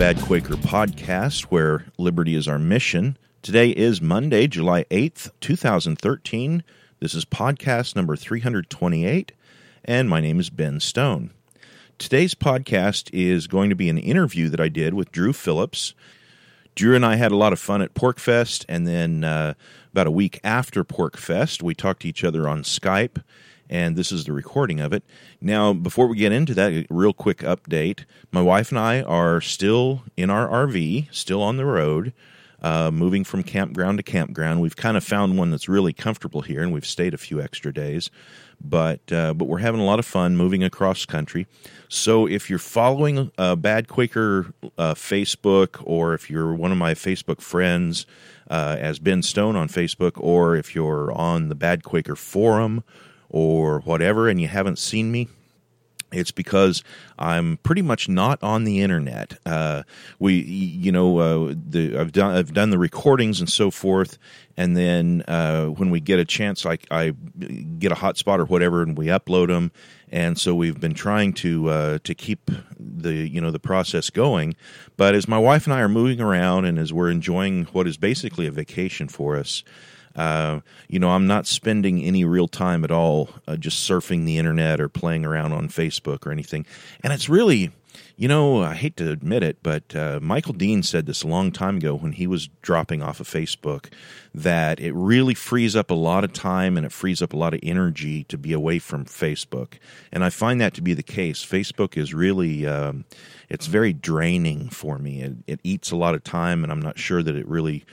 Bad Quaker podcast, where liberty is our mission. Today is Monday, July 8th, 2013. This is podcast number 328, and my name is Ben Stone. Today's podcast is going to be an interview that I did with Drew Phillips. Drew and I had a lot of fun at PorcFest, and then uh, about a week after PorcFest, we talked to each other on Skype and this is the recording of it. Now, before we get into that, real quick update. My wife and I are still in our RV, still on the road, uh, moving from campground to campground. We've kind of found one that's really comfortable here, and we've stayed a few extra days. But uh, but we're having a lot of fun moving across country. So if you're following uh, Bad Quaker uh, Facebook, or if you're one of my Facebook friends, uh, as Ben Stone on Facebook, or if you're on the Bad Quaker forum or whatever and you haven't seen me, it's because I'm pretty much not on the internet. Uh, we, you know, uh, the, I've done I've done the recordings and so forth, and then uh, when we get a chance, I, I get a hotspot or whatever, and we upload them. And so we've been trying to uh, to keep the you know the process going. But as my wife and I are moving around, and as we're enjoying what is basically a vacation for us. Uh, you know, I'm not spending any real time at all uh, just surfing the internet or playing around on Facebook or anything. And it's really, you know, I hate to admit it, but uh, Michael Dean said this a long time ago when he was dropping off of Facebook that it really frees up a lot of time and it frees up a lot of energy to be away from Facebook. And I find that to be the case. Facebook is really, um, it's very draining for me. It, it eats a lot of time, and I'm not sure that it really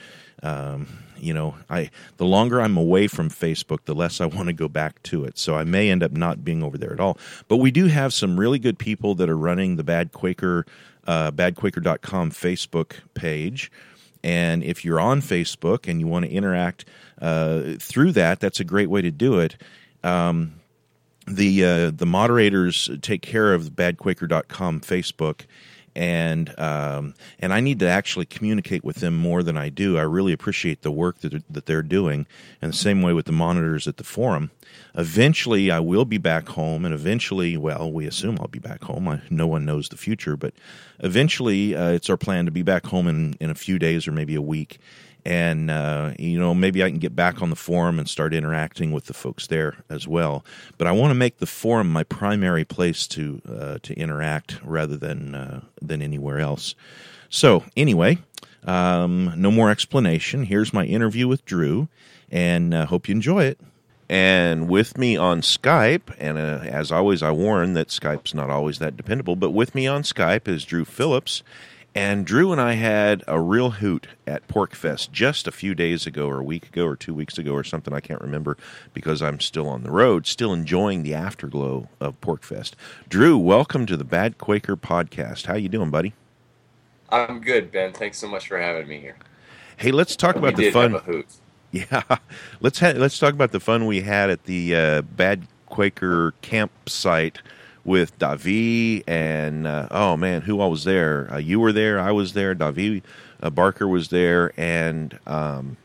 um, you know, I the longer I'm away from Facebook, the less I want to go back to it. So I may end up not being over there at all. But we do have some really good people that are running the Bad Quaker, uh, badquaker.com Facebook page. And if you're on Facebook and you want to interact uh, through that, that's a great way to do it. Um, the uh, the moderators take care of the badquaker.com Facebook and um, and I need to actually communicate with them more than I do. I really appreciate the work that that they're doing, and the same way with the monitors at the forum. Eventually, I will be back home, and eventually, well, we assume I'll be back home. I, no one knows the future, but eventually, uh, it's our plan to be back home in in a few days or maybe a week and uh, you know maybe I can get back on the forum and start interacting with the folks there as well. But I want to make the forum my primary place to uh, to interact rather than uh, than anywhere else. So anyway, um, no more explanation. Here's my interview with Drew, and uh, hope you enjoy it. And with me on Skype, and uh, as always, I warn that Skype's not always that dependable, but with me on Skype is Drew Phillips. And Drew and I had a real hoot at PorcFest just a few days ago, or a week ago, or two weeks ago, or something. I can't remember because I'm still on the road, still enjoying the afterglow of PorcFest. Drew, welcome to the Bad Quaker podcast. How you doing, buddy? I'm good, Ben. Thanks so much for having me here. Hey, let's talk about we the fun. Yeah, let's ha- let's talk about the fun we had at the uh, Bad Quaker campsite with Davi and uh, oh man, who all was there? Uh, you were there. I was there. Davi uh, Barker was there, and um,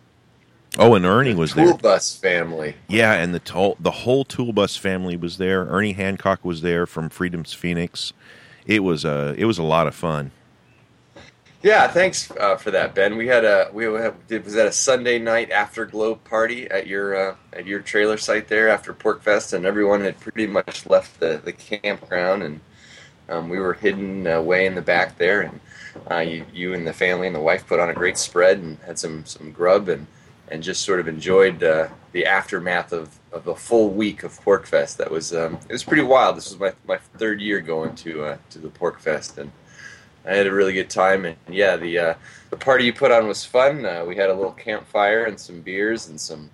oh, and Ernie was tool there. Bus family. Yeah, and the to- the whole Tool Bus family was there. Ernie Hancock was there from Freedom's Phoenix. It was a uh, it was a lot of fun. Yeah, thanks uh, for that, Ben. We had a we had, was that a Sunday night afterglow party at your uh, at your trailer site there after PorcFest, and everyone had pretty much left the, the campground, and um, we were hidden away in the back there, and uh, you you and the family and the wife put on a great spread and had some some grub and and just sort of enjoyed uh, the aftermath of, of a full week of PorcFest. That was um, it was pretty wild. This was my, my third year going to uh, to the PorcFest, and I had a really good time, and yeah, the uh, the party you put on was fun. Uh, we had a little campfire and some beers and some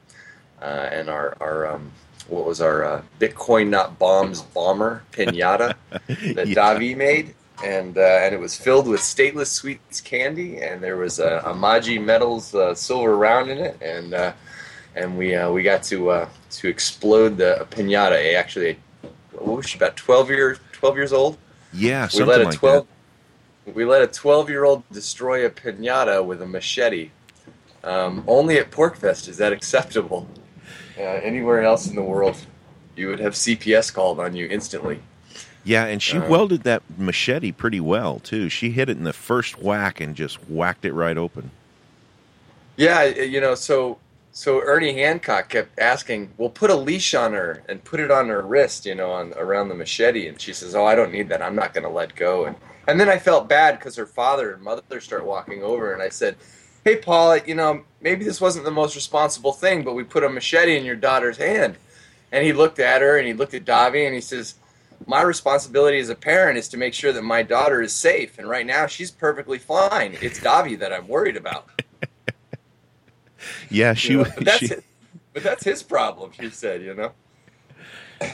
uh, and our our um, what was our uh, Bitcoin not bombs bomber pinata that yeah. Davi made, and uh, and it was filled with stateless sweets candy, and there was a, a Maji Metals uh, silver round in it, and uh, and we uh, we got to uh, to explode the pinata. Actually, what was she about twelve years twelve years old? Yeah, we let a like 12, that. We let a twelve year old destroy a pinata with a machete. Um, only at PorcFest is that acceptable. Uh, anywhere else in the world, you would have CPS called on you instantly. Yeah, and she uh, welded that machete pretty well too. She hit it in the first whack and just whacked it right open. Yeah, you know, so so Ernie Hancock kept asking, "Well, put a leash on her and put it on her wrist, you know, on around the machete." And she says, "Oh, I don't need that. I'm not going to let go." And and then I felt bad because her father and mother start walking over, and I said, "Hey, Paul, you know, maybe this wasn't the most responsible thing, but we put a machete in your daughter's hand." And he looked at her and he looked at Davi and he says, my responsibility as a parent is to make sure that my daughter is safe. And right now, she's perfectly fine. It's Davi that I'm worried about. yeah, she. You know, but, that's she... but that's his problem. She said, you know.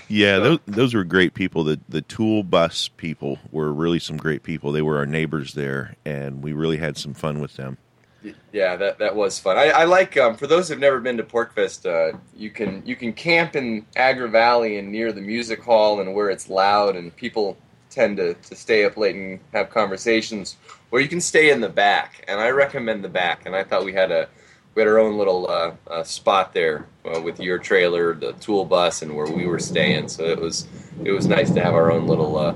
Yeah, so. those those were great people. The the tool bus people were really some great people. They were our neighbors there, and we really had some fun with them yeah, that that was fun. I, I like um, for those who've never been to PorcFest, uh, you can you can camp in Agora Valley and near the music hall and where it's loud and people tend to, to stay up late and have conversations, or you can stay in the back. And I recommend the back. And I thought we had a we had our own little uh, uh, spot there uh, with your trailer, the tool bus, and where we were staying. So it was it was nice to have our own little uh,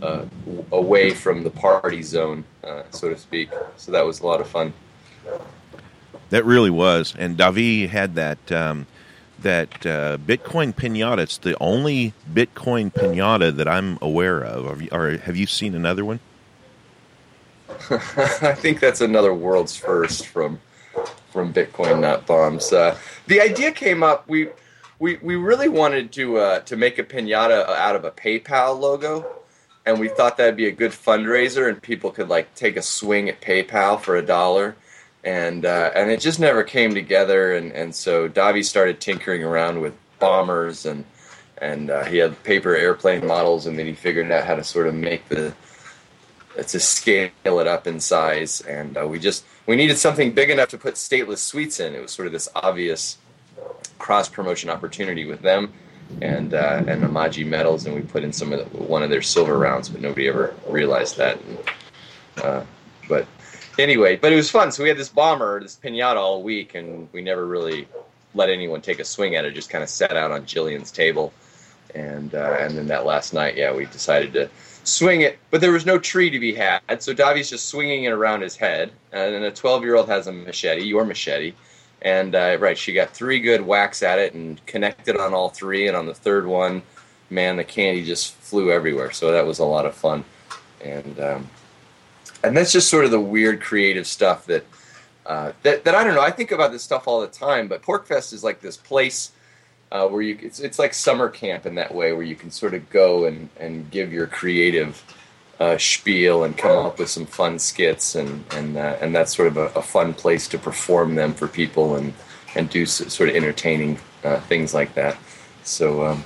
uh, away from the party zone, uh, so to speak. So that was a lot of fun. That really was, and Davi had that um, that uh, Bitcoin pinata. It's the only Bitcoin pinata that I'm aware of. Have you, or have you seen another one? I think that's another world's first from from Bitcoin Not Bombs. Uh, the idea came up. We we we really wanted to uh, to make a pinata out of a PayPal logo, and we thought that'd be a good fundraiser, and people could like take a swing at PayPal for a dollar and uh, and it just never came together. And, and so Davi started tinkering around with bombers and and uh, he had paper airplane models, and then he figured out how to sort of make the to scale it up in size. And uh, we just we needed something big enough to put stateless sweets in. It was sort of this obvious cross promotion opportunity with them. And uh, and Amagi metals, and we put in some of the, one of their silver rounds, but nobody ever realized that. And, uh, but anyway, but it was fun. So we had this bomber, this pinata all week, and we never really let anyone take a swing at it. Just kind of sat out on Jillian's table, and uh, and then that last night, yeah, we decided to swing it, but there was no tree to be had. So Davi's just swinging it around his head, and then a 12 year old has a machete, your machete. And uh, right, she got three good whacks at it and connected on all three. And on the third one, man, the candy just flew everywhere. So that was a lot of fun. And um, and that's just sort of the weird creative stuff that uh, that that I don't know. I think about this stuff all the time, but PorcFest is like this place uh, where you it's it's like summer camp in that way, where you can sort of go and and give your creative uh, spiel and come up with some fun skits, and and uh, and that's sort of a, a, fun place to perform them for people and and do sort of entertaining uh, things like that. So. Um,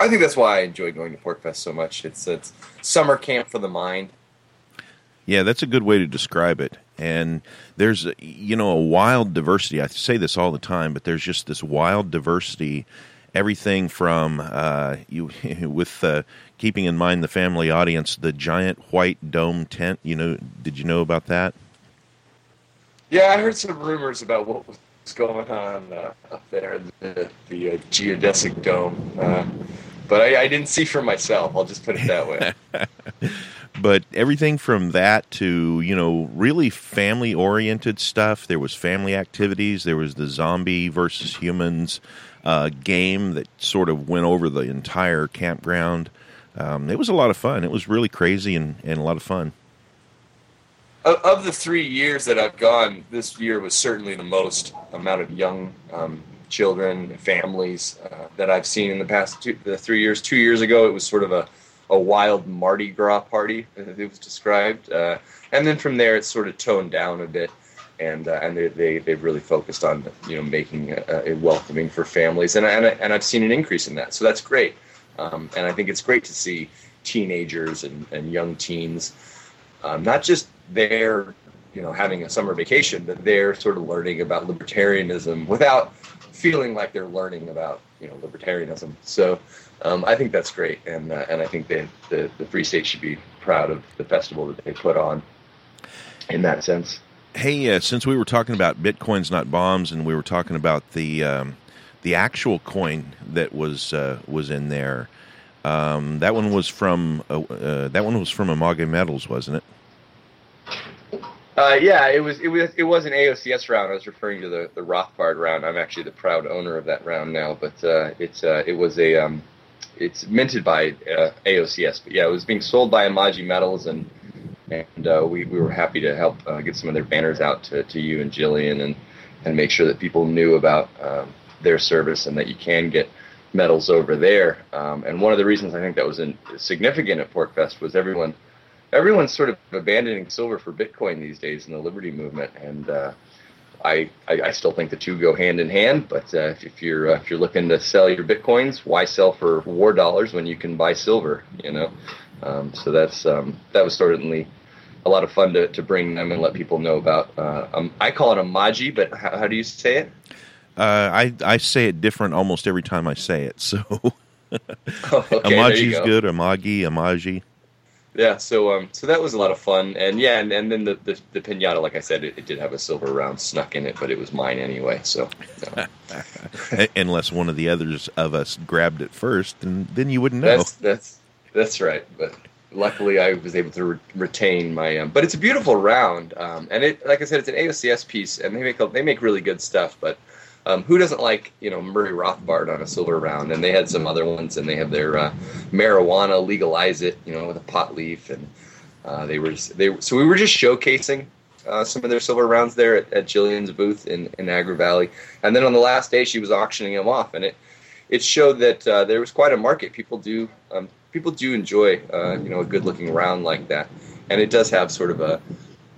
I think that's why I enjoy going to PorcFest so much. It's it's summer camp for the mind, yeah, that's a good way to describe it. And there's, you know, a wild diversity. I say this all the time, but there's just this wild diversity. Everything from uh, you with uh, keeping in mind the family audience, the giant white dome tent. You know, did you know about that? Yeah, I heard some rumors about what was going on uh, up there, the, the uh, geodesic dome. Uh, but I, I, didn't see for myself. I'll just put it that way. but everything from that to you know really family oriented stuff. There was family activities. There was the zombie versus humans uh, game that sort of went over the entire campground. Um, it was a lot of fun. It was really crazy and, and a lot of fun. Of the three years that i've gone this year was certainly the most amount of young um, children families uh, that i've seen in the past two, the three years. Two years ago it was sort of a a wild Mardi Gras party, it was described. Uh, and then from there, it's sort of toned down a bit. And, uh, and they, they, they've really focused on you know making it welcoming for families and, and, and I've seen an increase in that so that's great um, and I think it's great to see teenagers and, and young teens um, not just there you know having a summer vacation but they're sort of learning about libertarianism without feeling like they're learning about you know libertarianism so um, I think that's great, and uh, and I think they, the the Free State should be proud of the festival that they put on. In that sense. Hey, uh, since we were talking about bitcoins, not bombs, and we were talking about the um, the actual coin that was uh, was in there, um, that one was from uh, uh, that one was from Amagi Metals, wasn't it? Uh, yeah, it was it was it was an AOCS round. I was referring to the the Rothbard round. I'm actually the proud owner of that round now, but uh, it's uh, it was a um, it's minted by uh, AOCS. But yeah, it was being sold by Amagi Metals, and and uh, we we were happy to help uh, get some of their banners out to, to you and Jillian, and and make sure that people knew about um, their service and that you can get medals over there. Um, and one of the reasons I think that was in, significant at PorcFest was everyone everyone's sort of abandoning silver for Bitcoin these days in the Liberty movement, and uh, I, I, I still think the two go hand in hand. But uh, if you're uh, if you're looking to sell your bitcoins, why sell for war dollars when you can buy silver? You know, um, so that's um, that was certainly a lot of fun to, to bring them and let people know about. Uh, um, I call it a maji, but how, how do you say it? Uh, I I say it different almost every time I say it. So oh, okay, Amaji's go. good. Amagi, Amaji yeah, so um, so that was a lot of fun, and yeah, and, and then the, the, the pinata, like I said, it, it, did have a silver round snuck in it, but it was mine anyway. So, unless one of the others of us grabbed it first, and then you wouldn't know. That's that's that's right. But luckily, I was able to re- retain my. Um, but it's a beautiful round, um, and it, like I said, it's an AOCS piece, and they make they make really good stuff, but. Um, who doesn't like you know Murray Rothbard on a silver round? And they had some other ones, and they have their uh, marijuana legalize it, you know, with a pot leaf, and uh, they were they so we were just showcasing uh, some of their silver rounds there at, at Jillian's booth in in Agora Valley, and then on the last day she was auctioning them off, and it it showed that uh, there was quite a market. People do um, people do enjoy uh, you know a good looking round like that, and it does have sort of a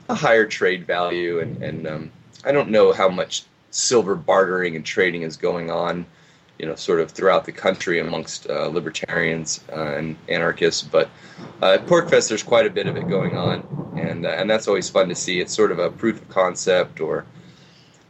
a higher trade value, and and um, I don't know how much silver bartering and trading is going on, you know, sort of throughout the country amongst uh, libertarians uh, and anarchists. But uh, at PorcFest, there's quite a bit of it going on, and uh, and that's always fun to see. It's sort of a proof of concept, or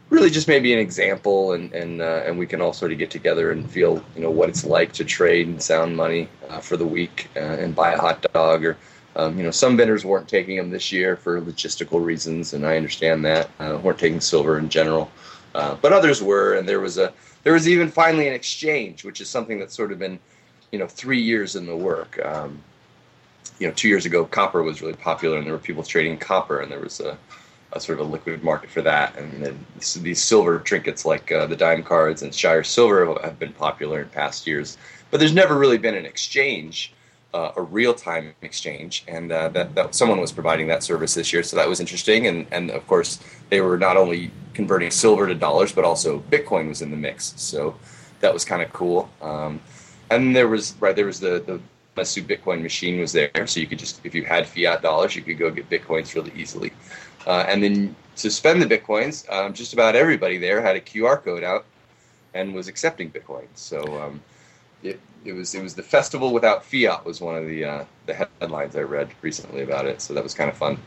really just maybe an example, and and uh, and we can all sort of get together and feel you know what it's like to trade and sound money uh, for the week and buy a hot dog or. Um, you know, some vendors weren't taking them this year for logistical reasons, and I understand that. weren't taking silver in general. Uh, but others were, and there was a there was even finally an exchange, which is something that's sort of been, you know, three years in the work. Um, you know, two years ago, copper was really popular, and there were people trading copper, and there was a, a sort of a liquid market for that. And then these silver trinkets, like uh, the dime cards and Shire Silver, have been popular in past years. But there's never really been an exchange uh, a real-time exchange, and uh, that, that someone was providing that service this year, so that was interesting. And and of course, they were not only converting silver to dollars, but also Bitcoin was in the mix, so that was kind of cool. Um, and there was right there was the the Lamassu Bitcoin machine was there, so you could just if you had fiat dollars, you could go get bitcoins really easily. Uh, and then to spend the bitcoins, um, just about everybody there had a QR code out and was accepting bitcoins. So um, it, it was it was the festival without fiat was one of the uh, the headlines I read recently about it. So that was kind of fun.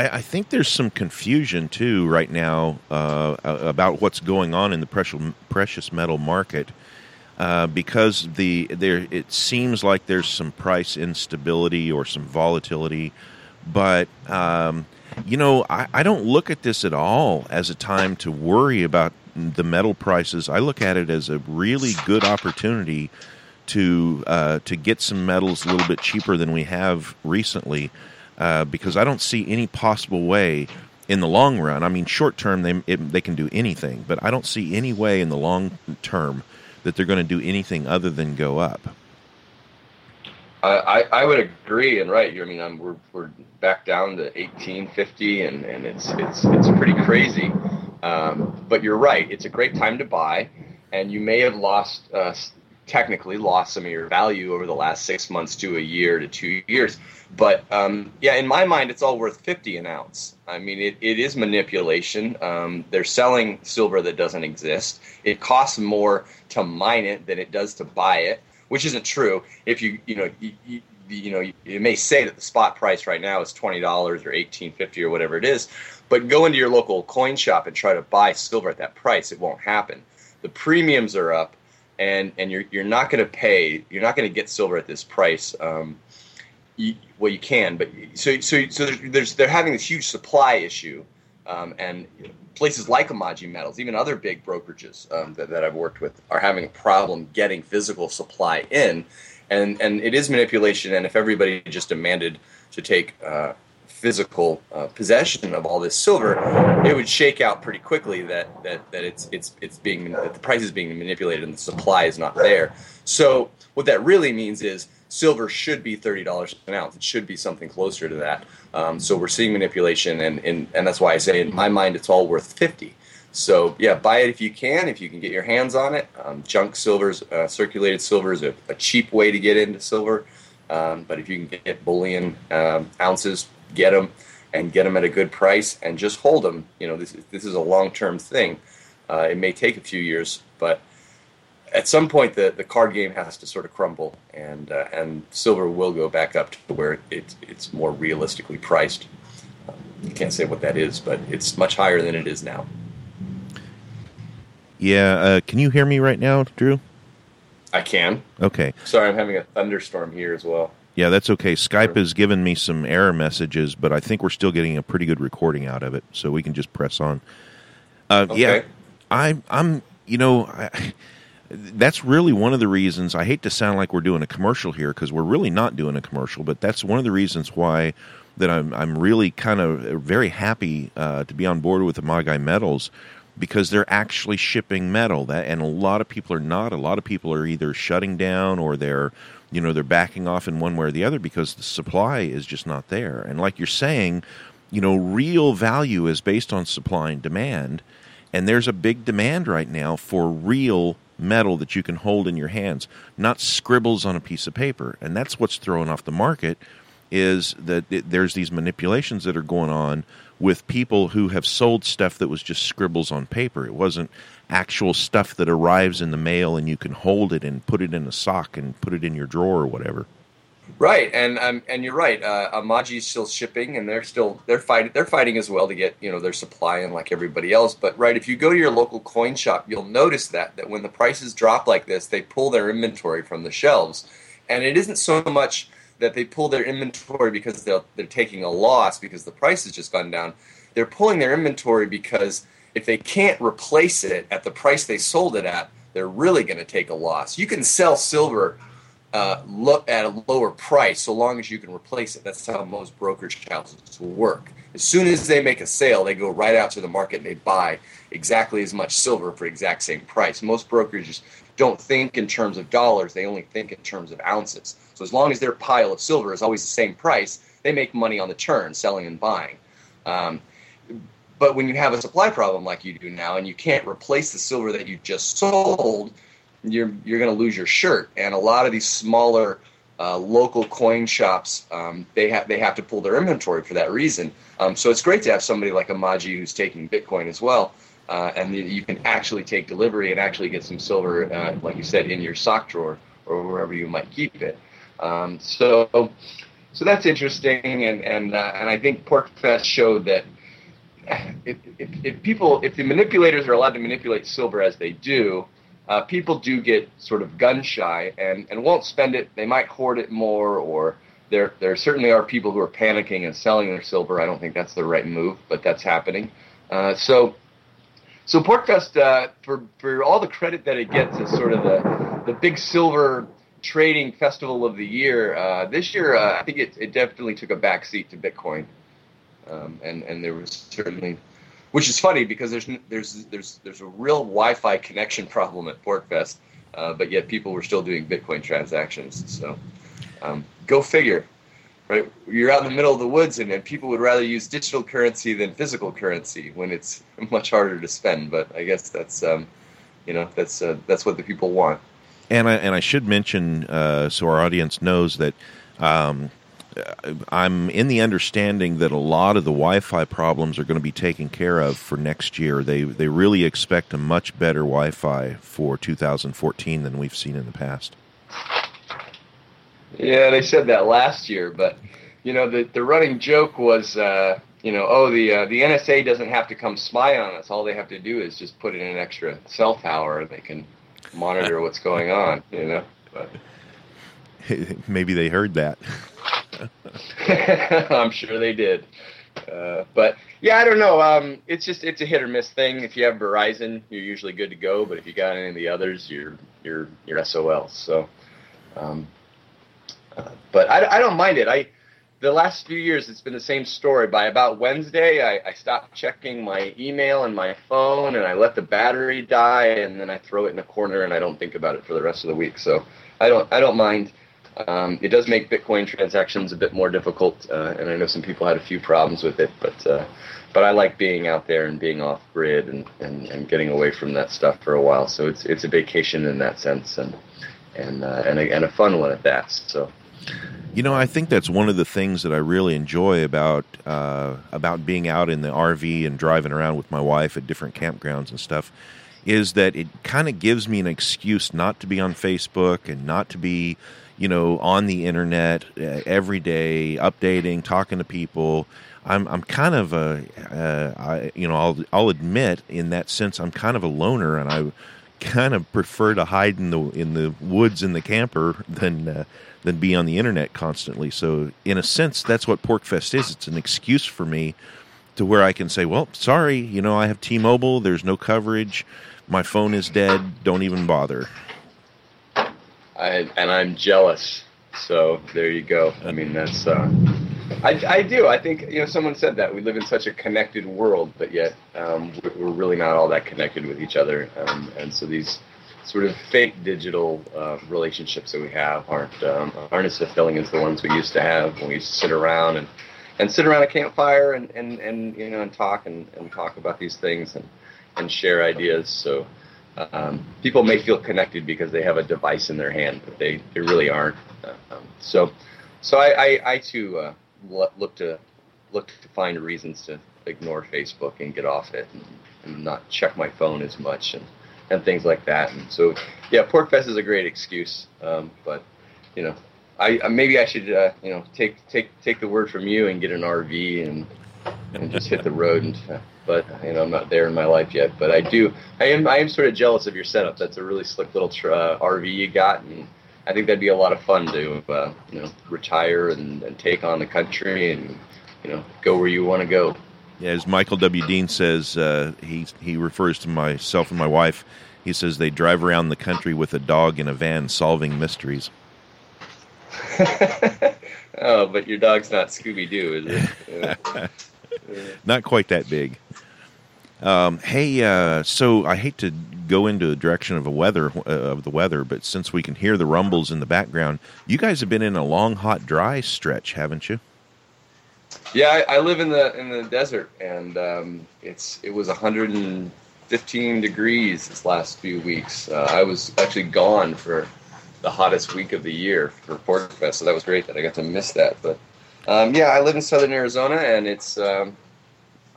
I, I think there's some confusion too right now uh, about what's going on in the precious precious metal market. Uh, because the there it seems like there's some price instability or some volatility, but um, you know I, I, don't look at this at all as a time to worry about the metal prices. I look at it as a really good opportunity to uh, to get some metals a little bit cheaper than we have recently, uh, because I don't see any possible way in the long run. I mean, short term they it, they can do anything, but I don't see any way in the long term that they're going to do anything other than go up. I, I would agree and right. I mean, I'm, we're we're back down to 1850, and, and it's it's it's pretty crazy. Um, but you're right. It's a great time to buy, and you may have lost uh, technically lost some of your value over the last six months to a year to two years. But um, yeah, in my mind, it's all worth 50 an ounce. I mean, it, it is manipulation. Um, they're selling silver that doesn't exist. It costs more to mine it than it does to buy it, which isn't true. If you, you know, you, you, you know, you may say that the spot price right now is $20 or 1850 or whatever it is, but go into your local coin shop and try to buy silver at that price. It won't happen. The premiums are up and and you're you're not going to pay. You're not going to get silver at this price. Um, you, well, you can, but so so so there's, there's they're having this huge supply issue, um, and places like Amagi Metals, even other big brokerages um, that, that I've worked with, are having a problem getting physical supply in, and and it is manipulation. And if everybody just demanded to take uh, physical uh, possession of all this silver, it would shake out pretty quickly that that, that it's it's it's being that the price is being manipulated and the supply is not there. So what that really means is silver should be thirty dollars an ounce. It should be something closer to that. Um, so we're seeing manipulation, and, and and that's why I say in my mind it's all worth fifty. So yeah, buy it if you can, if you can get your hands on it. Um, junk silvers, uh, circulated silver is a, a, cheap way to get into silver. Um, but if you can get bullion um, ounces, get them and get them at a good price and just hold them. You know, this this is a long term thing. Uh, it may take a few years, but at some point the, the card game has to sort of crumble, and uh, and silver will go back up to where it's it's more realistically priced. Um, you can't say what that is, but it's much higher than it is now. Yeah, uh, can you hear me right now, Drew? I can. Okay. Sorry, I'm having a thunderstorm here as well. Yeah, that's okay. Skype has given me some error messages, but I think we're still getting a pretty good recording out of it, so we can just press on. Uh, okay. Yeah, I, I'm. You know, I, that's really one of the reasons. I hate to sound like we're doing a commercial here because we're really not doing a commercial, but that's one of the reasons why that I'm. I'm really kind of very happy uh, to be on board with the Amagi Metals because they're actually shipping metal that and a lot of people are not a lot of people are either shutting down or they're you know they're backing off in one way or the other because the supply is just not there. And like you're saying you know real value is based on supply and demand. And there's a big demand right now for real metal that you can hold in your hands not scribbles on a piece of paper. And that's what's throwing off the market is that it, there's these manipulations that are going on with people who have sold stuff that was just scribbles on paper. It wasn't actual stuff that arrives in the mail and you can hold it and put it in a sock and put it in your drawer or whatever. Right, and um, and you're right. Uh, Amagi's still shipping, and they're still they're fighting they're fighting as well to get you know their supply in like everybody else. But right, if you go to your local coin shop, you'll notice that that when the prices drop like this, they pull their inventory from the shelves, and it isn't so much that they pull their inventory because they're, they're taking a loss because the price has just gone down. They're pulling their inventory because if they can't replace it at the price they sold it at, they're really going to take a loss. You can sell silver uh, look at a lower price so long as you can replace it. That's how most brokerage houses work. As soon as they make a sale, they go right out to the market and they buy exactly as much silver for the exact same price. Most brokerages don't think in terms of dollars; they only think in terms of ounces. So as long as their pile of silver is always the same price, they make money on the turn, selling and buying. Um, but when you have a supply problem like you do now, and you can't replace the silver that you just sold, you're you're going to lose your shirt. And a lot of these smaller uh, local coin shops, um, they have they have to pull their inventory for that reason. Um, so it's great to have somebody like Amagi who's taking Bitcoin as well, uh, and you can actually take delivery and actually get some silver, uh, like you said, in your sock drawer or wherever you might keep it. Um, so, so that's interesting, and and uh, and I think PorcFest showed that if, if, if, people, if the manipulators are allowed to manipulate silver as they do, uh, people do get sort of gun shy and, and won't spend it. They might hoard it more, or there there certainly are people who are panicking and selling their silver. I don't think that's the right move, but that's happening. Uh, so. So PorcFest, uh, for for all the credit that it gets as sort of the the big silver trading festival of the year. Uh, this year, uh, I think it, it definitely took a backseat to Bitcoin, um, and and there was certainly, which is funny because there's there's there's there's a real Wi-Fi connection problem at PorcFest, uh, but yet people were still doing Bitcoin transactions. So, um, go figure. Right, you're out in the middle of the woods, and, and people would rather use digital currency than physical currency when it's much harder to spend. But I guess that's, um, you know, that's uh, that's what the people want. And I and I should mention uh, so our audience knows that um, I'm in the understanding that a lot of the Wi-Fi problems are going to be taken care of for next year. They they really expect a much better Wi-Fi for 2014 than we've seen in the past. Yeah, they said that last year, but you know the the running joke was. Uh, you know, oh, the uh, the NSA doesn't have to come spy on us. All they have to do is just put in an extra cell tower, and they can monitor what's going on. You know, but maybe they heard that. I'm sure they did. Uh, but yeah, I don't know. Um, it's just it's a hit or miss thing. If you have Verizon, you're usually good to go. But if you got any of the others, you're you're you're SOL. So, um, uh, but I, I don't mind it. I the last few years it's been the same story. By about Wednesday, I, I stopped checking my email and my phone, and I let the battery die, and then I throw it in a corner, and I don't think about it for the rest of the week. So I don't I don't mind. Um, it does make Bitcoin transactions a bit more difficult, uh, and I know some people had a few problems with it, but uh, but I like being out there and being off grid and, and, and getting away from that stuff for a while. So it's it's a vacation in that sense, and and uh, and, a, and a fun one at that. So. You know, I think that's one of the things that I really enjoy about uh, about being out in the RV and driving around with my wife at different campgrounds and stuff is that it kind of gives me an excuse not to be on Facebook and not to be you know, on the internet uh, every day, updating, talking to people. I'm I'm kind of a, uh, I, you know, I'll I'll admit in that sense I'm kind of a loner, and I kind of prefer to hide in the in the woods in the camper than uh, than be on the internet constantly. So in a sense, that's what PorcFest is. It's an excuse for me to where I can say, well, sorry, you know, I have T-Mobile. There's no coverage. My phone is dead. Don't even bother. I, and I'm jealous. So there you go. I mean, that's. Uh, I, I do. I think you know. Someone said that we live in such a connected world, but yet um, we're really not all that connected with each other. Um, and so these sort of fake digital uh, relationships that we have aren't um, aren't as fulfilling as the ones we used to have when we used to sit around and and sit around a campfire and, and, and you know and talk and, and talk about these things and and share ideas. So um, people may feel connected because they have a device in their hand, but they, they really aren't. Um, so, so I, I, I too uh, look to look to find reasons to ignore Facebook and get off it and, and, not check my phone as much and, and things like that. And so, yeah, PorcFest is a great excuse, um, but you know, I maybe I should uh, you know take take take the word from you and get an RV and and just hit the road and. Uh, but you know I'm not there in my life yet. But I do. I am. I am sort of jealous of your setup. That's a really slick little tr- uh, RV you got, and I think that'd be a lot of fun to uh, you know retire and, and take on the country and you know go where you want to go. Yeah, as Michael W. Dean says, uh, he he refers to myself and my wife. He says they drive around the country with a dog in a van solving mysteries. oh, but your dog's not Scooby Doo, is it? not quite that big. Um, hey, uh, so I hate to go into the direction of a weather uh, of the weather, but since we can hear the rumbles in the background, you guys have been in a long, hot, dry stretch, haven't you? Yeah, I, I live in the in the desert, and um, it's it was 115 degrees this last few weeks. Uh, I was actually gone for the hottest week of the year for PorcFest, so that was great that I got to miss that. But um, yeah, I live in southern Arizona, and it's um,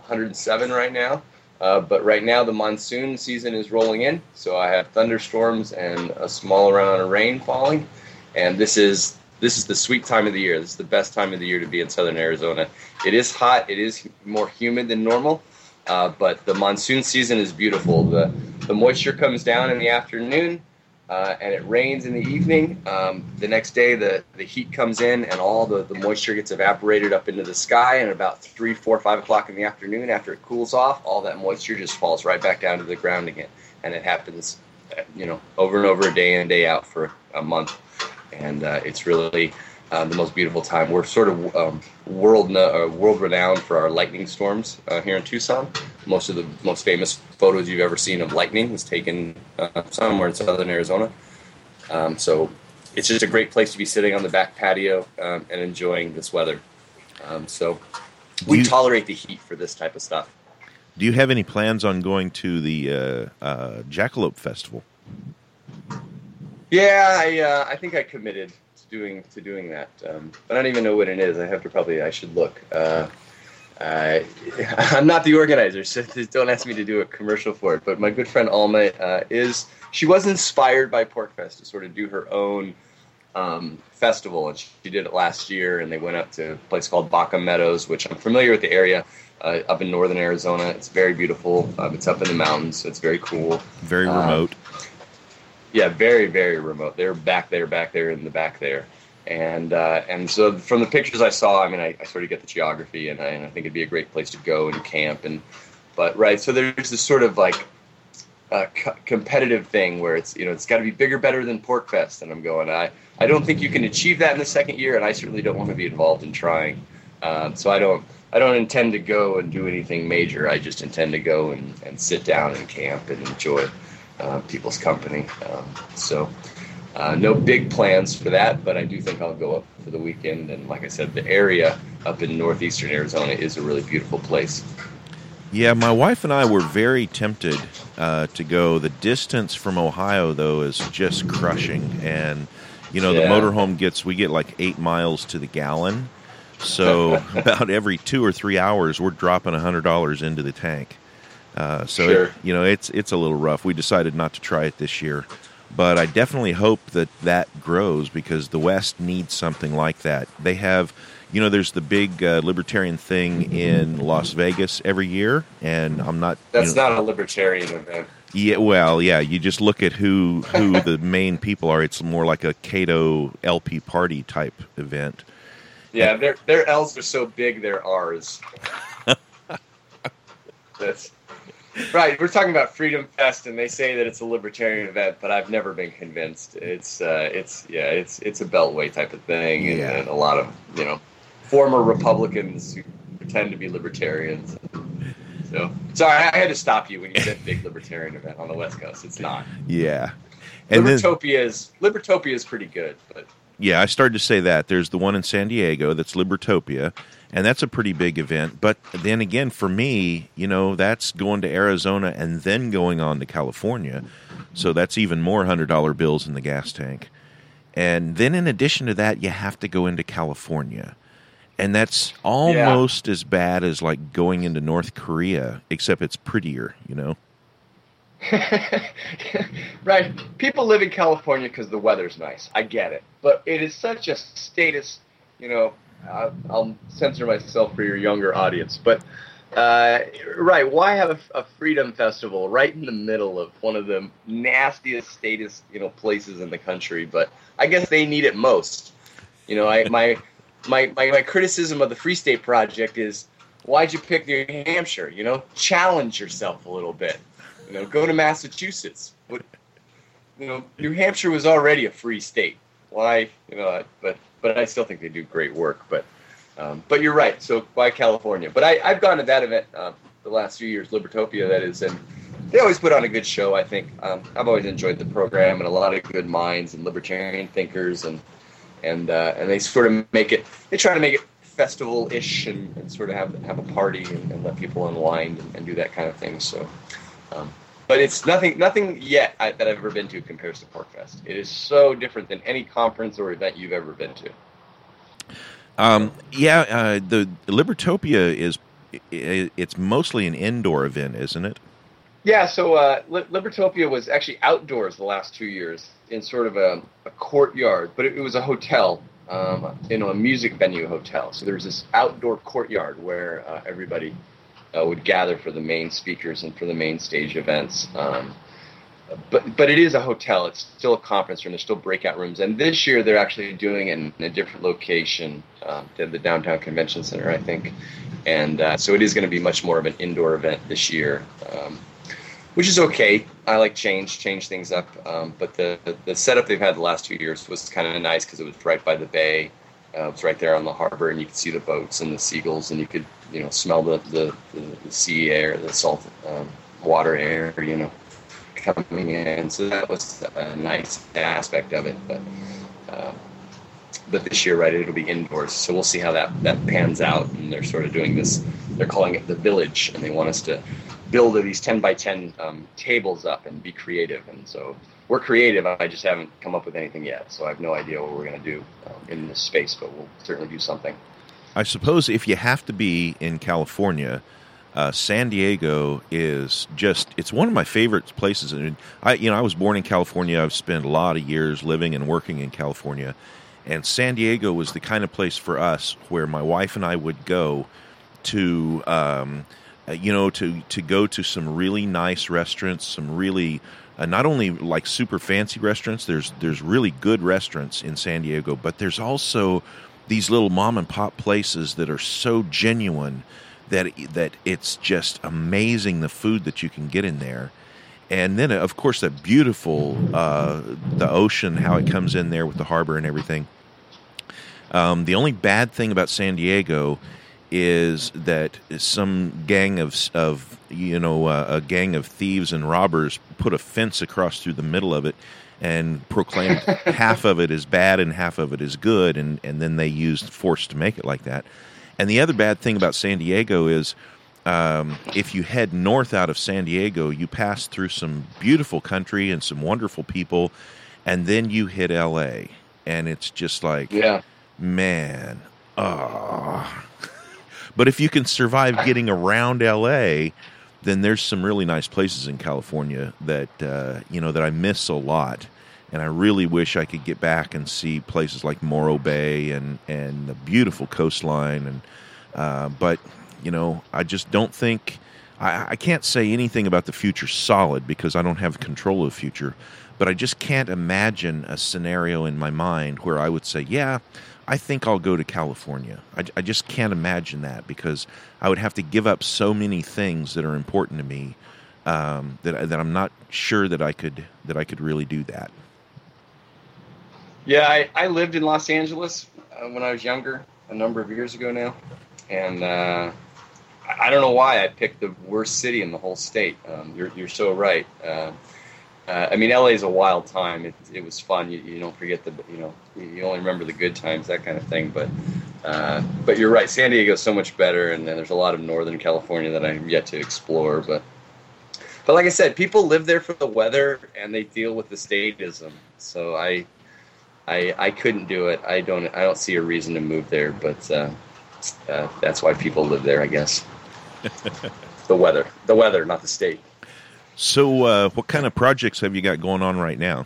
107 right now. Uh, but right now, the monsoon season is rolling in, so I have thunderstorms and a small amount of rain falling. And this is this is the sweet time of the year. This is the best time of the year to be in southern Arizona. It is hot. It is more humid than normal, uh, but the monsoon season is beautiful. the The moisture comes down in the afternoon uh, and it rains in the evening. Um, the next day, the, the heat comes in and all the, the moisture gets evaporated up into the sky. And about 3, 4, 5 o'clock in the afternoon, after it cools off, all that moisture just falls right back down to the ground again. And it happens, uh, you know, over and over, day in, day out for a month. And uh, it's really uh, the most beautiful time. We're sort of um, world uh, world renowned for our lightning storms uh, here in Tucson. Most of the most famous photos you've ever seen of lightning was taken uh, somewhere in southern Arizona. Um, so it's just a great place to be sitting on the back patio um, and enjoying this weather. Um, so we you, tolerate the heat for this type of stuff. Do you have any plans on going to the uh, uh, Jackalope Festival? Yeah, I uh, I think I committed to doing to doing that, um, but I don't even know what it is. I have to probably I should look. Uh, I, I'm not the organizer, so don't ask me to do a commercial for it. But my good friend Alma uh, is. She was inspired by PorcFest to sort of do her own um, festival, and she, she did it last year. And they went up to a place called Baca Meadows, which I'm familiar with the area. Uh, up in northern Arizona, it's very beautiful. Um, it's up in the mountains, so it's very cool. Very Um, remote. Yeah, very very remote. They're back there, back there in the back there, and uh, and so from the pictures I saw, I mean, I, I sort of get the geography, and I, and I think it'd be a great place to go and camp, and but right, so there's this sort of like uh, co- competitive thing where it's you know it's got to be bigger, better than PorcFest, and I'm going, I I don't think you can achieve that in the second year, and I certainly don't want to be involved in trying. Um, so I don't I don't intend to go and do anything major. I just intend to go and, and sit down and camp and enjoy uh, people's company. Um, so uh, no big plans for that, but I do think I'll go up for the weekend. And like I said, the area up in northeastern Arizona is a really beautiful place. Yeah, my wife and I were very tempted uh, to go. The distance from Ohio, though, is just crushing. And, you know, the Yeah. motorhome gets, we get like eight miles to the gallon. So about every two or three hours, we're dropping $100 into the tank. Uh, so, it- you know, it's, it's a little rough. We decided not to try it this year. But I definitely hope that that grows because the West needs something like that. They have, you know, there's the big uh, libertarian thing in Las Vegas every year, and I'm not. you That's know- not a libertarian event. yeah, well, yeah. You just look at who who the main people are. It's more like a Cato LP party type event. Yeah, their their L's are so big, they're R's. That's right. We're talking about Freedom Fest, and they say that it's a libertarian event, but I've never been convinced. It's uh, it's yeah, it's it's a beltway type of thing, and, Yeah. and a lot of you know former Republicans who pretend to be libertarians. So sorry, I had to stop you when you said big libertarian event on the West Coast. It's not. Yeah, and then Libertopia is Libertopia is pretty good, but yeah, I started to say that there's the one in San Diego that's Libertopia, and that's a pretty big event. But then again, for me, you know, that's going to Arizona and then going on to California, so that's even more hundred dollar bills in the gas tank. And then in addition to that, you have to go into California. And that's almost as bad as like going into North Korea, except it's prettier, you know? right. People live in California because the weather's nice. I get it, but it is such a status. You know, I'll, I'll censor myself for your younger audience, but uh, right. Why have a, a freedom festival right in the middle of one of the nastiest status you know places in the country? But I guess they need it most. You know, I my my my, my criticism of the Free State Project is. Why'd you pick New Hampshire? You know, challenge yourself a little bit. You know, go to Massachusetts. What, you know, New Hampshire was already a free state. Why, you know, I- but but I still think they do great work. But um, but you're right. So why California? But I I've gone to that event uh, the last few years, Libertopia, that is, and they always put on a good show. I think um, I've always enjoyed the program and a lot of good minds and libertarian thinkers and and uh, and they sort of make it. They try to make it festival-ish and, and sort of have have a party and, and let people unwind and, and do that kind of thing. So. Um, but it's nothing, nothing yet I, that I've ever been to compares to PorcFest. It is so different than any conference or event you've ever been to. Um, yeah, uh, the Libertopia is it's mostly an indoor event, isn't it? Yeah, so uh, Li- Libertopia was actually outdoors the last two years in sort of a, a courtyard, but it, it was a hotel, um, you know, a music venue hotel. So there was this outdoor courtyard where uh, everybody uh, would gather for the main speakers and for the main stage events. Um, but but it is a hotel. It's still a conference room. There's still breakout rooms, and this year they're actually doing it in a different location, um, than the downtown convention center, I think. And uh, so it is going to be much more of an indoor event this year. Um, which is okay. I like change, change things up. Um, but the the setup they've had the last two years was kind of nice because it was right by the bay. Uh, it was right there on the harbor, and you could see the boats and the seagulls, and you could you know smell the the, the, the sea air, the salt um, water air, you know, coming in. So that was a nice aspect of it. But uh, but this year, right, it'll be indoors. So we'll see how that that pans out. And they're sort of doing this. They're calling it the village, and they want us to build these 10 by 10 um, tables up and be creative. And so we're creative. I just haven't come up with anything yet, so I have no idea what we're going to do um, in this space. But we'll certainly do something. I suppose if you have to be in California, uh, San Diego is just it's one of my favorite places. And I, you know, I was born in California. I've spent a lot of years living and working in California, and San Diego was the kind of place for us where my wife and I would go to, um, uh, you know, to to go to some really nice restaurants, some really uh, not only like super fancy restaurants. There's there's really good restaurants in San Diego, but there's also these little mom and pop places that are so genuine that that it's just amazing the food that you can get in there. And then, of course, that beautiful uh, the ocean, how it comes in there with the harbor and everything. Um, the only bad thing about San Diego is that some gang of of you know uh, a gang of thieves and robbers put a fence across through the middle of it and proclaimed half of it is bad and half of it is good, and and then they used force to make it like that. And the other bad thing about San Diego is um, if you head north out of San Diego, you pass through some beautiful country and some wonderful people, and then you hit LA, and it's just like, yeah, man, ah. But if you can survive getting around LA, then there's some really nice places in California that uh, you know that I miss a lot. And I really wish I could get back and see places like Morro Bay and and the beautiful coastline. And uh, but you know I just don't think I, I can't say anything about the future solid because I don't have control of the future. But I just can't imagine a scenario in my mind where I would say yeah I think I'll go to California I, I just can't imagine that because I would have to give up so many things that are important to me um, that that I'm not sure that I could that I could really do that. Yeah, I, I lived in Los Angeles uh, when I was younger, a number of years ago now, and uh, I don't know why I picked the worst city in the whole state. Um, you're you're so right. Uh, uh I mean, LA is a wild time. It, it was fun. You, you don't forget the you know you only remember the good times, that kind of thing. But uh, but you're right. San Diego is so much better, and, and there's a lot of Northern California that I'm yet to explore. But but like I said, people live there for the weather, and they deal with the statism. So I I I couldn't do it. I don't I don't see a reason to move there, but uh, uh, that's why people live there, I guess. the weather, the weather, not the state. So, uh, what kind of projects have you got going on right now?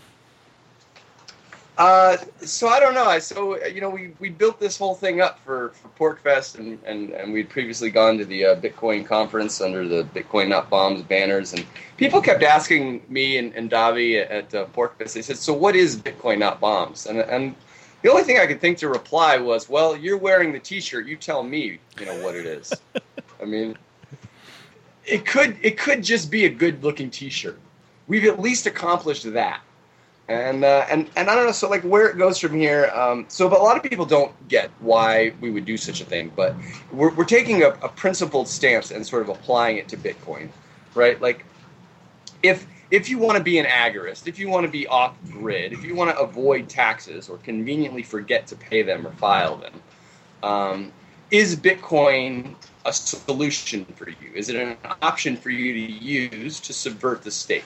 Uh, so I don't know. So you know we, we built this whole thing up for, for PorcFest and, and, and we'd previously gone to the uh, Bitcoin conference under the Bitcoin Not Bombs banners and people kept asking me and, and Davi at, at uh, PorcFest. They said, "So what is Bitcoin Not Bombs?" And and the only thing I could think to reply was, "Well, you're wearing the T-shirt. You tell me, you know what it is." I mean, it could it could just be a good looking T-shirt. We've at least accomplished that and uh, and and I don't know. So like where it goes from here. Um, so, but a lot of people don't get why we would do such a thing. But we're we're taking a, a principled stance and sort of applying it to Bitcoin, right? Like if if you want to be an agorist, if you want to be off grid, if you want to avoid taxes or conveniently forget to pay them or file them, um, is Bitcoin a solution for you? Is it an option for you to use to subvert the state?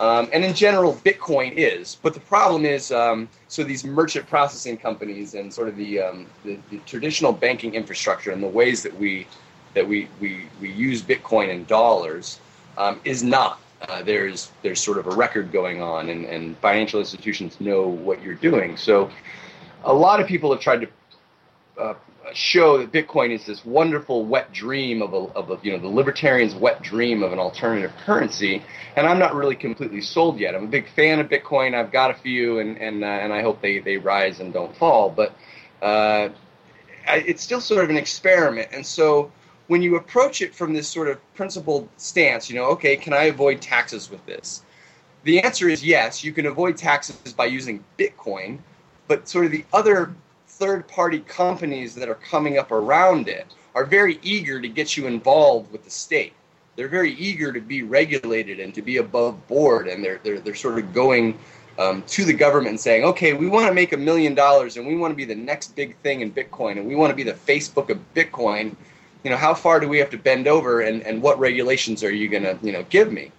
Um, and in general, Bitcoin is. But the problem is, um, so these merchant processing companies and sort of the, um, the, the, traditional banking infrastructure and the ways that we that we we, we use Bitcoin and dollars um, is not. Uh, there's there's sort of a record going on, and, and financial institutions know what you're doing. So a lot of people have tried to uh, show that Bitcoin is this wonderful wet dream of a, of a, you know the libertarians' wet dream of an alternative currency, and I'm not really completely sold yet. I'm a big fan of Bitcoin. I've got a few, and and uh, and I hope they they rise and don't fall. But uh, I, it's still sort of an experiment, and so when you approach it from this sort of principled stance, you know, okay, can I avoid taxes with this? The answer is yes. You can avoid taxes by using Bitcoin, but sort of the other third party companies that are coming up around it are very eager to get you involved with the state. They're very eager to be regulated and to be above board, and they're, they're, they're sort of going um, to the government and saying, okay, we want to make a million dollars and we want to be the next big thing in Bitcoin and we want to be the Facebook of Bitcoin. You know, how far do we have to bend over and, and what regulations are you going to, you know, give me?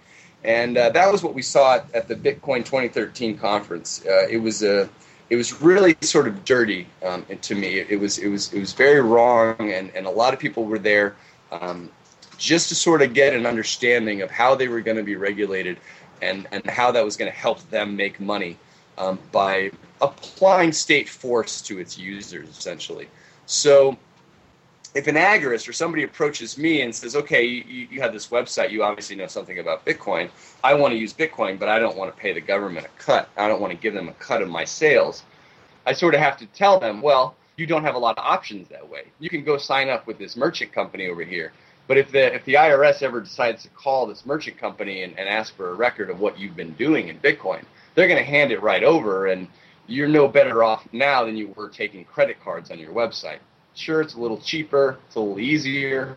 And uh, that was what we saw at, at the Bitcoin 2013 conference. Uh, it was a it was really sort of dirty um, to me. It was it was it was very wrong, and, and a lot of people were there um, just to sort of get an understanding of how they were going to be regulated, and and how that was going to help them make money um, by applying state force to its users, essentially. So if an agorist or somebody approaches me and says, okay, you, you have this website, you obviously know something about Bitcoin. I want to use Bitcoin, but I don't want to pay the government a cut. I don't want to give them a cut of my sales. I sort of have to tell them, well, you don't have a lot of options that way. You can go sign up with this merchant company over here. But if the if the IRS ever decides to call this merchant company and, and ask for a record of what you've been doing in Bitcoin, they're going to hand it right over, and you're no better off now than you were taking credit cards on your website. Sure, it's a little cheaper, it's a little easier,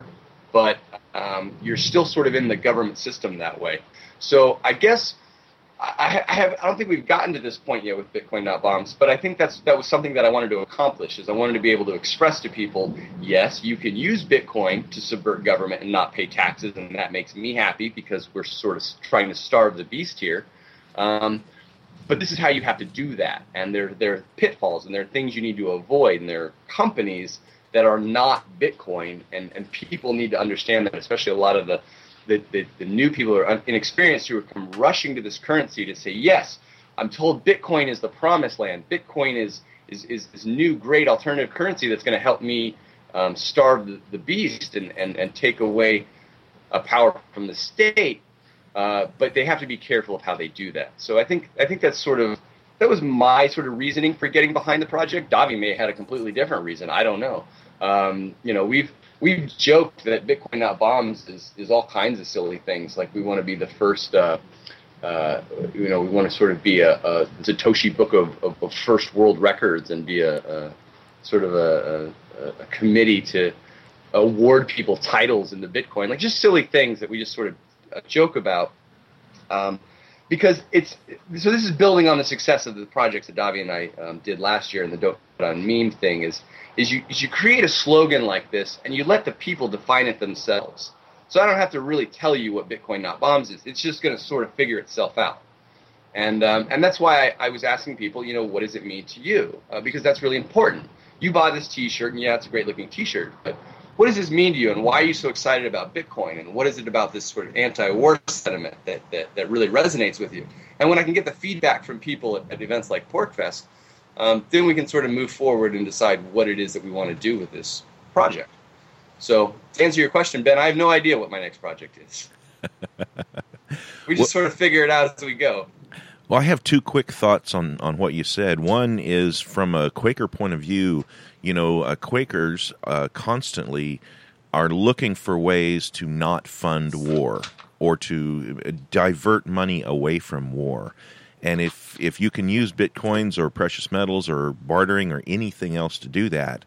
but um, you're still sort of in the government system that way. So I guess I, I, have I don't think we've gotten to this point yet with Bitcoin bombs, but I think that's that was something that I wanted to accomplish is I wanted to be able to express to people, yes, you can use Bitcoin to subvert government and not pay taxes, and that makes me happy because we're sort of trying to starve the beast here. Um, but this is how you have to do that, and there there are pitfalls and there are things you need to avoid, and there are companies that are not Bitcoin, and, and people need to understand that, especially a lot of the, the, the, the new people who are inexperienced who are come rushing to this currency to say, yes, I'm told Bitcoin is the promised land. Bitcoin is, is, is this new great alternative currency that's going to help me um, starve the, the beast and, and, and take away a power from the state. Uh, but they have to be careful of how they do that. So I think I think that's sort of that was my sort of reasoning for getting behind the project. Davi may have had a completely different reason. I don't know. Um, you know, we've we've joked that Bitcoin not bombs is, is all kinds of silly things. Like we want to be the first, uh, uh, you know, we want to sort of be a, a Satoshi book of, of, of, first world records and be a, a sort of a, a, committee to award people titles in the Bitcoin, like just silly things that we just sort of uh, joke about. Um, because it's so this is building on the success of the projects that Davi and I um, did last year and the Dope on Meme thing is is you is you create a slogan like this and you let the people define it themselves. So I don't have to really tell you what Bitcoin not bombs is. It's just going to sort of figure itself out. And um, and that's why I, I, was asking people, you know, what does it mean to you? Uh, because that's really important. You buy this T-shirt, and yeah, it's a great looking T-shirt, but what does this mean to you and why are you so excited about Bitcoin and what is it about this sort of anti-war sentiment that, that, that really resonates with you? And when I can get the feedback from people at, at events like PorcFest, um, then we can sort of move forward and decide what it is that we want to do with this project. So to answer your question, Ben, I have no idea what my next project is. we just well, sort of figure it out as we go. Well, I have two quick thoughts on, on what you said. One is from a Quaker point of view, you know, uh, Quakers uh, constantly are looking for ways to not fund war or to uh, divert money away from war. And if if you can use bitcoins or precious metals or bartering or anything else to do that,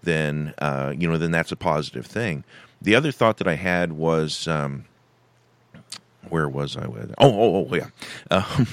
then uh, you know then that's a positive thing. The other thought that I had was um, where was I with? Oh, oh, oh, yeah. Um,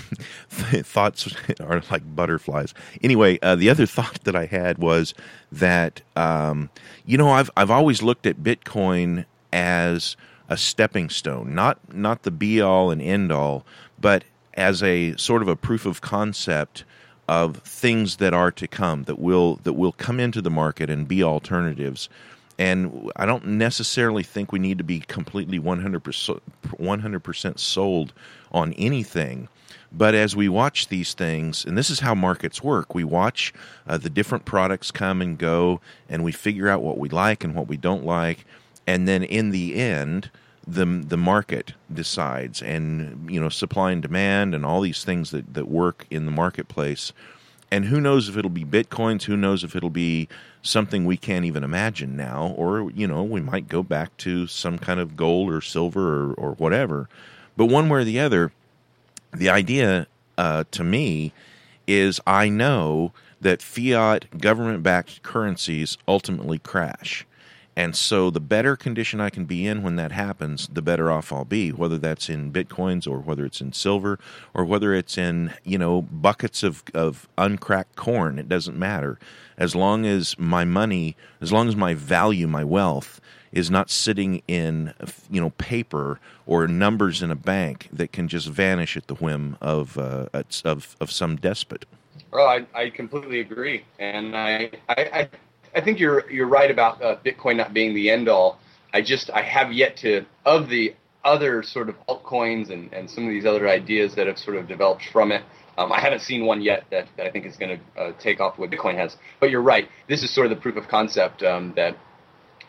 thoughts are like butterflies. Anyway, uh, the other thought that I had was that um, you know I've I've always looked at Bitcoin as a stepping stone, not not the be all and end all, but as a sort of a proof of concept of things that are to come that will that will come into the market and be alternatives and I don't necessarily think we need to be completely 100%, 100% sold on anything. But as we watch these things, and this is how markets work, we watch uh, the different products come and go, and we figure out what we like and what we don't like, and then in the end, the the market decides, and you know, supply and demand, and all these things that that work in the marketplace and who knows if it'll be bitcoins who knows if it'll be something we can't even imagine now or you know we might go back to some kind of gold or silver or, or whatever. But one way or the other the idea uh, to me is i know that fiat government backed currencies ultimately crash and so the better condition I can be in when that happens, the better off I'll be, whether that's in bitcoins or whether it's in silver or whether it's in, you know, buckets of, of uncracked corn. It doesn't matter. As long as my money, as long as my value, my wealth is not sitting in you know paper or numbers in a bank that can just vanish at the whim of uh, of of some despot. Well, I, I completely agree, and I, I I think you're you're right about uh, Bitcoin not being the end all. I just I have yet to of the other sort of altcoins and, and some of these other ideas that have sort of developed from it. Um, I haven't seen one yet that, that I think is going to uh, take off what Bitcoin has. But you're right. This is sort of the proof of concept um, that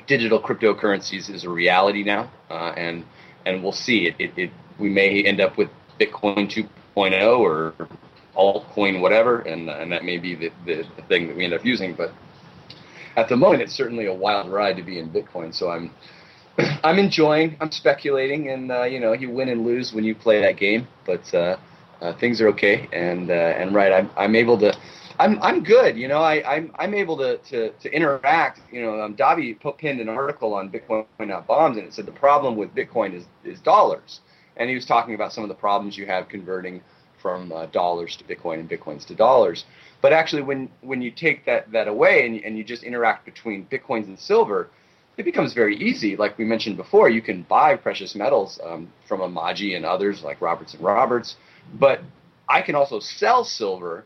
digital cryptocurrencies is a reality now, uh, and and we'll see. It, it, it, we may end up with Bitcoin 2.0 or altcoin whatever, and and that may be the, the, the thing that we end up using. But at the moment, it's certainly a wild ride to be in Bitcoin. So I'm I'm enjoying. I'm speculating, and uh, you know, you win and lose when you play that game, but uh, uh, things are okay. And uh, and right, I'm I'm able to. I'm I'm good. You know, I I'm I'm able to to, to interact. You know, um, Davi pinned an article on Bitcoin not bombs, and it said the problem with Bitcoin is is dollars, and he was talking about some of the problems you have converting from uh, dollars to Bitcoin and Bitcoins to dollars. But actually, when when you take that that away and and you just interact between Bitcoins and silver it becomes very easy. Like we mentioned before, you can buy precious metals um, from Amagi and others like Roberts and Roberts, but I can also sell silver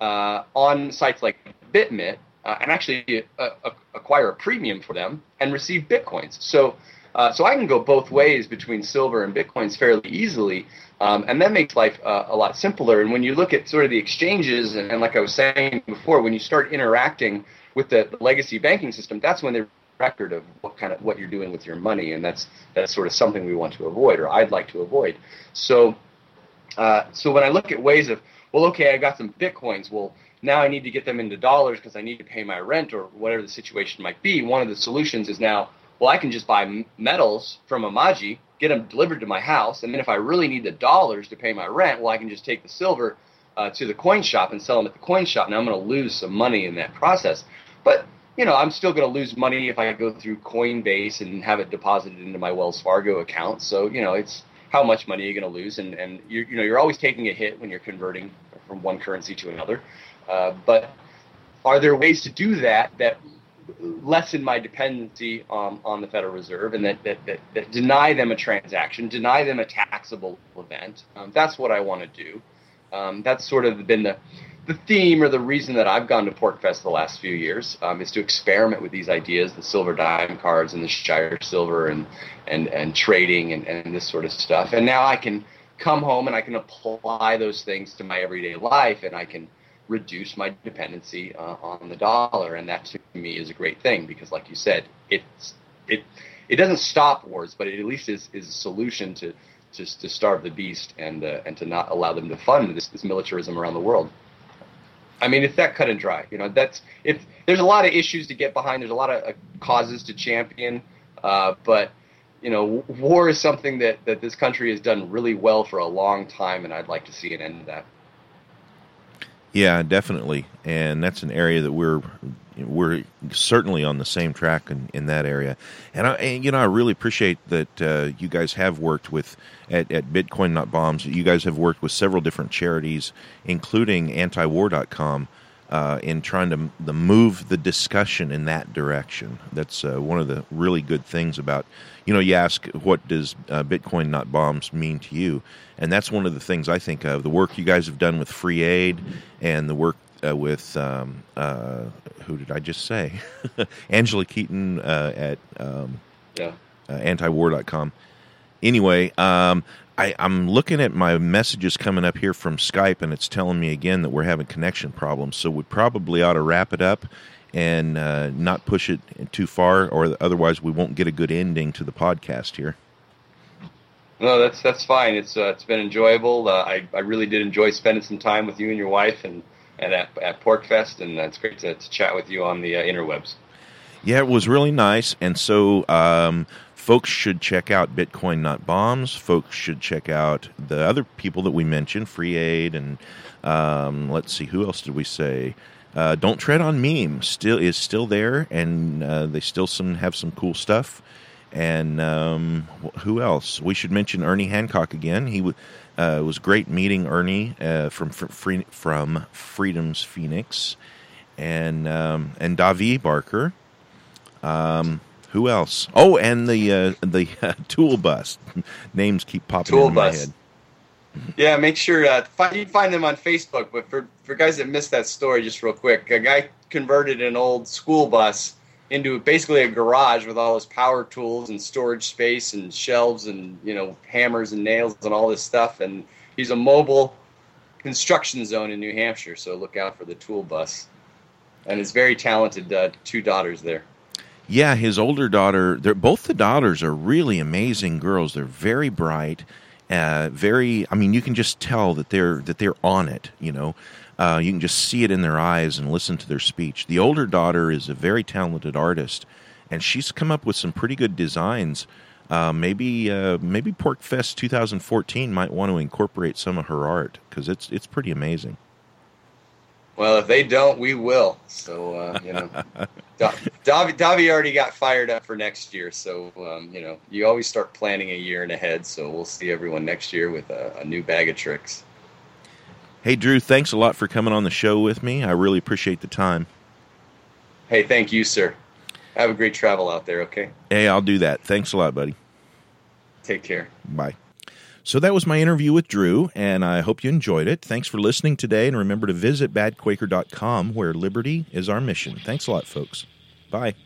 uh, on sites like Bitmit uh, and actually uh, acquire a premium for them and receive bitcoins. So, uh, so I can go both ways between silver and bitcoins fairly easily, um, and that makes life uh, a lot simpler. And when you look at sort of the exchanges, and, and like I was saying before, when you start interacting with the, the legacy banking system, that's when they're record of what kind of what you're doing with your money, and that's that's sort of something we want to avoid, or I'd like to avoid. So, uh, so when I look at ways of, well, okay, I got some bitcoins. Well, now I need to get them into dollars because I need to pay my rent or whatever the situation might be. One of the solutions is now, well, I can just buy metals from Amagi, get them delivered to my house, and then if I really need the dollars to pay my rent, well, I can just take the silver uh, to the coin shop and sell them at the coin shop. Now I'm going to lose some money in that process, but you know, I'm still going to lose money if I go through Coinbase and have it deposited into my Wells Fargo account. So, you know, it's how much money you're going to lose, and and you you know you're always taking a hit when you're converting from one currency to another. Uh, but are there ways to do that that lessen my dependency on, on the Federal Reserve and that, that, that, that, deny them a transaction, deny them a taxable event? Um, that's what I want to do. Um, that's sort of been the the theme or the reason that I've gone to PorcFest the last few years um, is to experiment with these ideas, the silver dime cards and the Shire silver and and and trading and, and this sort of stuff. And now I can come home and I can apply those things to my everyday life and I can reduce my dependency uh, on the dollar. And that to me is a great thing because, like you said, it's it it doesn't stop wars, but it at least is is a solution to. To, to starve the beast and uh, and to not allow them to fund this, this militarism around the world. I mean, it's that cut and dry. You know, that's if there's a lot of issues to get behind. There's a lot of uh, causes to champion, uh, but you know, war is something that that this country has done really well for a long time, and I'd like to see an end to that. Yeah, definitely, and that's an area that we're we're certainly on the same track in, in that area. And, I, and, you know, I really appreciate that uh, you guys have worked with at, at Bitcoin Not Bombs. You guys have worked with several different charities, including Antiwar.com, uh, in trying to the move the discussion in that direction. That's uh, one of the really good things about. You know, you ask what does uh, Bitcoin Not Bombs mean to you, and that's one of the things I think of. The work you guys have done with Free Aid and the work uh, with um, uh, who did I just say? Angela Keaton uh, at um, yeah. antiwar.com. Anyway, um, I, I'm looking at my messages coming up here from Skype, and it's telling me again that we're having connection problems. So we probably ought to wrap it up and uh, not push it too far, or otherwise we won't get a good ending to the podcast here. No, that's that's fine. It's uh, it's been enjoyable. Uh, I I really did enjoy spending some time with you and your wife, and and at, at PorcFest, and it's great to, to chat with you on the uh, interwebs. Yeah, it was really nice, and so um, folks should check out Bitcoin Not Bombs. Folks should check out the other people that we mentioned, Free Aid, and um, let's see, who else did we say? Uh, Don't Tread on Meme still is still there, and uh, they still some have some cool stuff. And um, who else? We should mention Ernie Hancock again. He w- uh, was great meeting Ernie uh, from free, from Freedom's Phoenix, and um, and Davi Barker. Um, Who else? Oh, and the uh, the uh, tool bus names keep popping Tool into my head. Yeah, make sure uh, find, you find them on Facebook. But for for guys that missed that story, just real quick, a guy converted an old school bus into basically a garage with all his power tools and storage space and shelves and you know hammers and nails and all this stuff. And he's a mobile construction zone in New Hampshire, so look out for the tool bus. And his very talented uh, two daughters there. Yeah, his older daughter. They're both the daughters are really amazing girls. They're very bright, uh, very. I mean, you can just tell that they're that they're on it. You know, uh, you can just see it in their eyes and listen to their speech. The older daughter is a very talented artist, and she's come up with some pretty good designs. Uh, maybe uh, maybe PorcFest 2014 might want to incorporate some of her art because it's it's pretty amazing. Well, if they don't, we will. So uh, you know, Da- Davi, Davi already got fired up for next year. So um, you know, you always start planning a year and ahead. So we'll see everyone next year with a, a new bag of tricks. Hey, Drew, thanks a lot for coming on the show with me. I really appreciate the time. Hey, thank you, sir. Have a great travel out there. Okay, Hey, I'll do that. Thanks a lot, buddy. take care. Bye. So that was my interview with Drew, and I hope you enjoyed it. Thanks for listening today, and remember to visit badquaker.com where liberty is our mission. Thanks a lot, folks. Bye.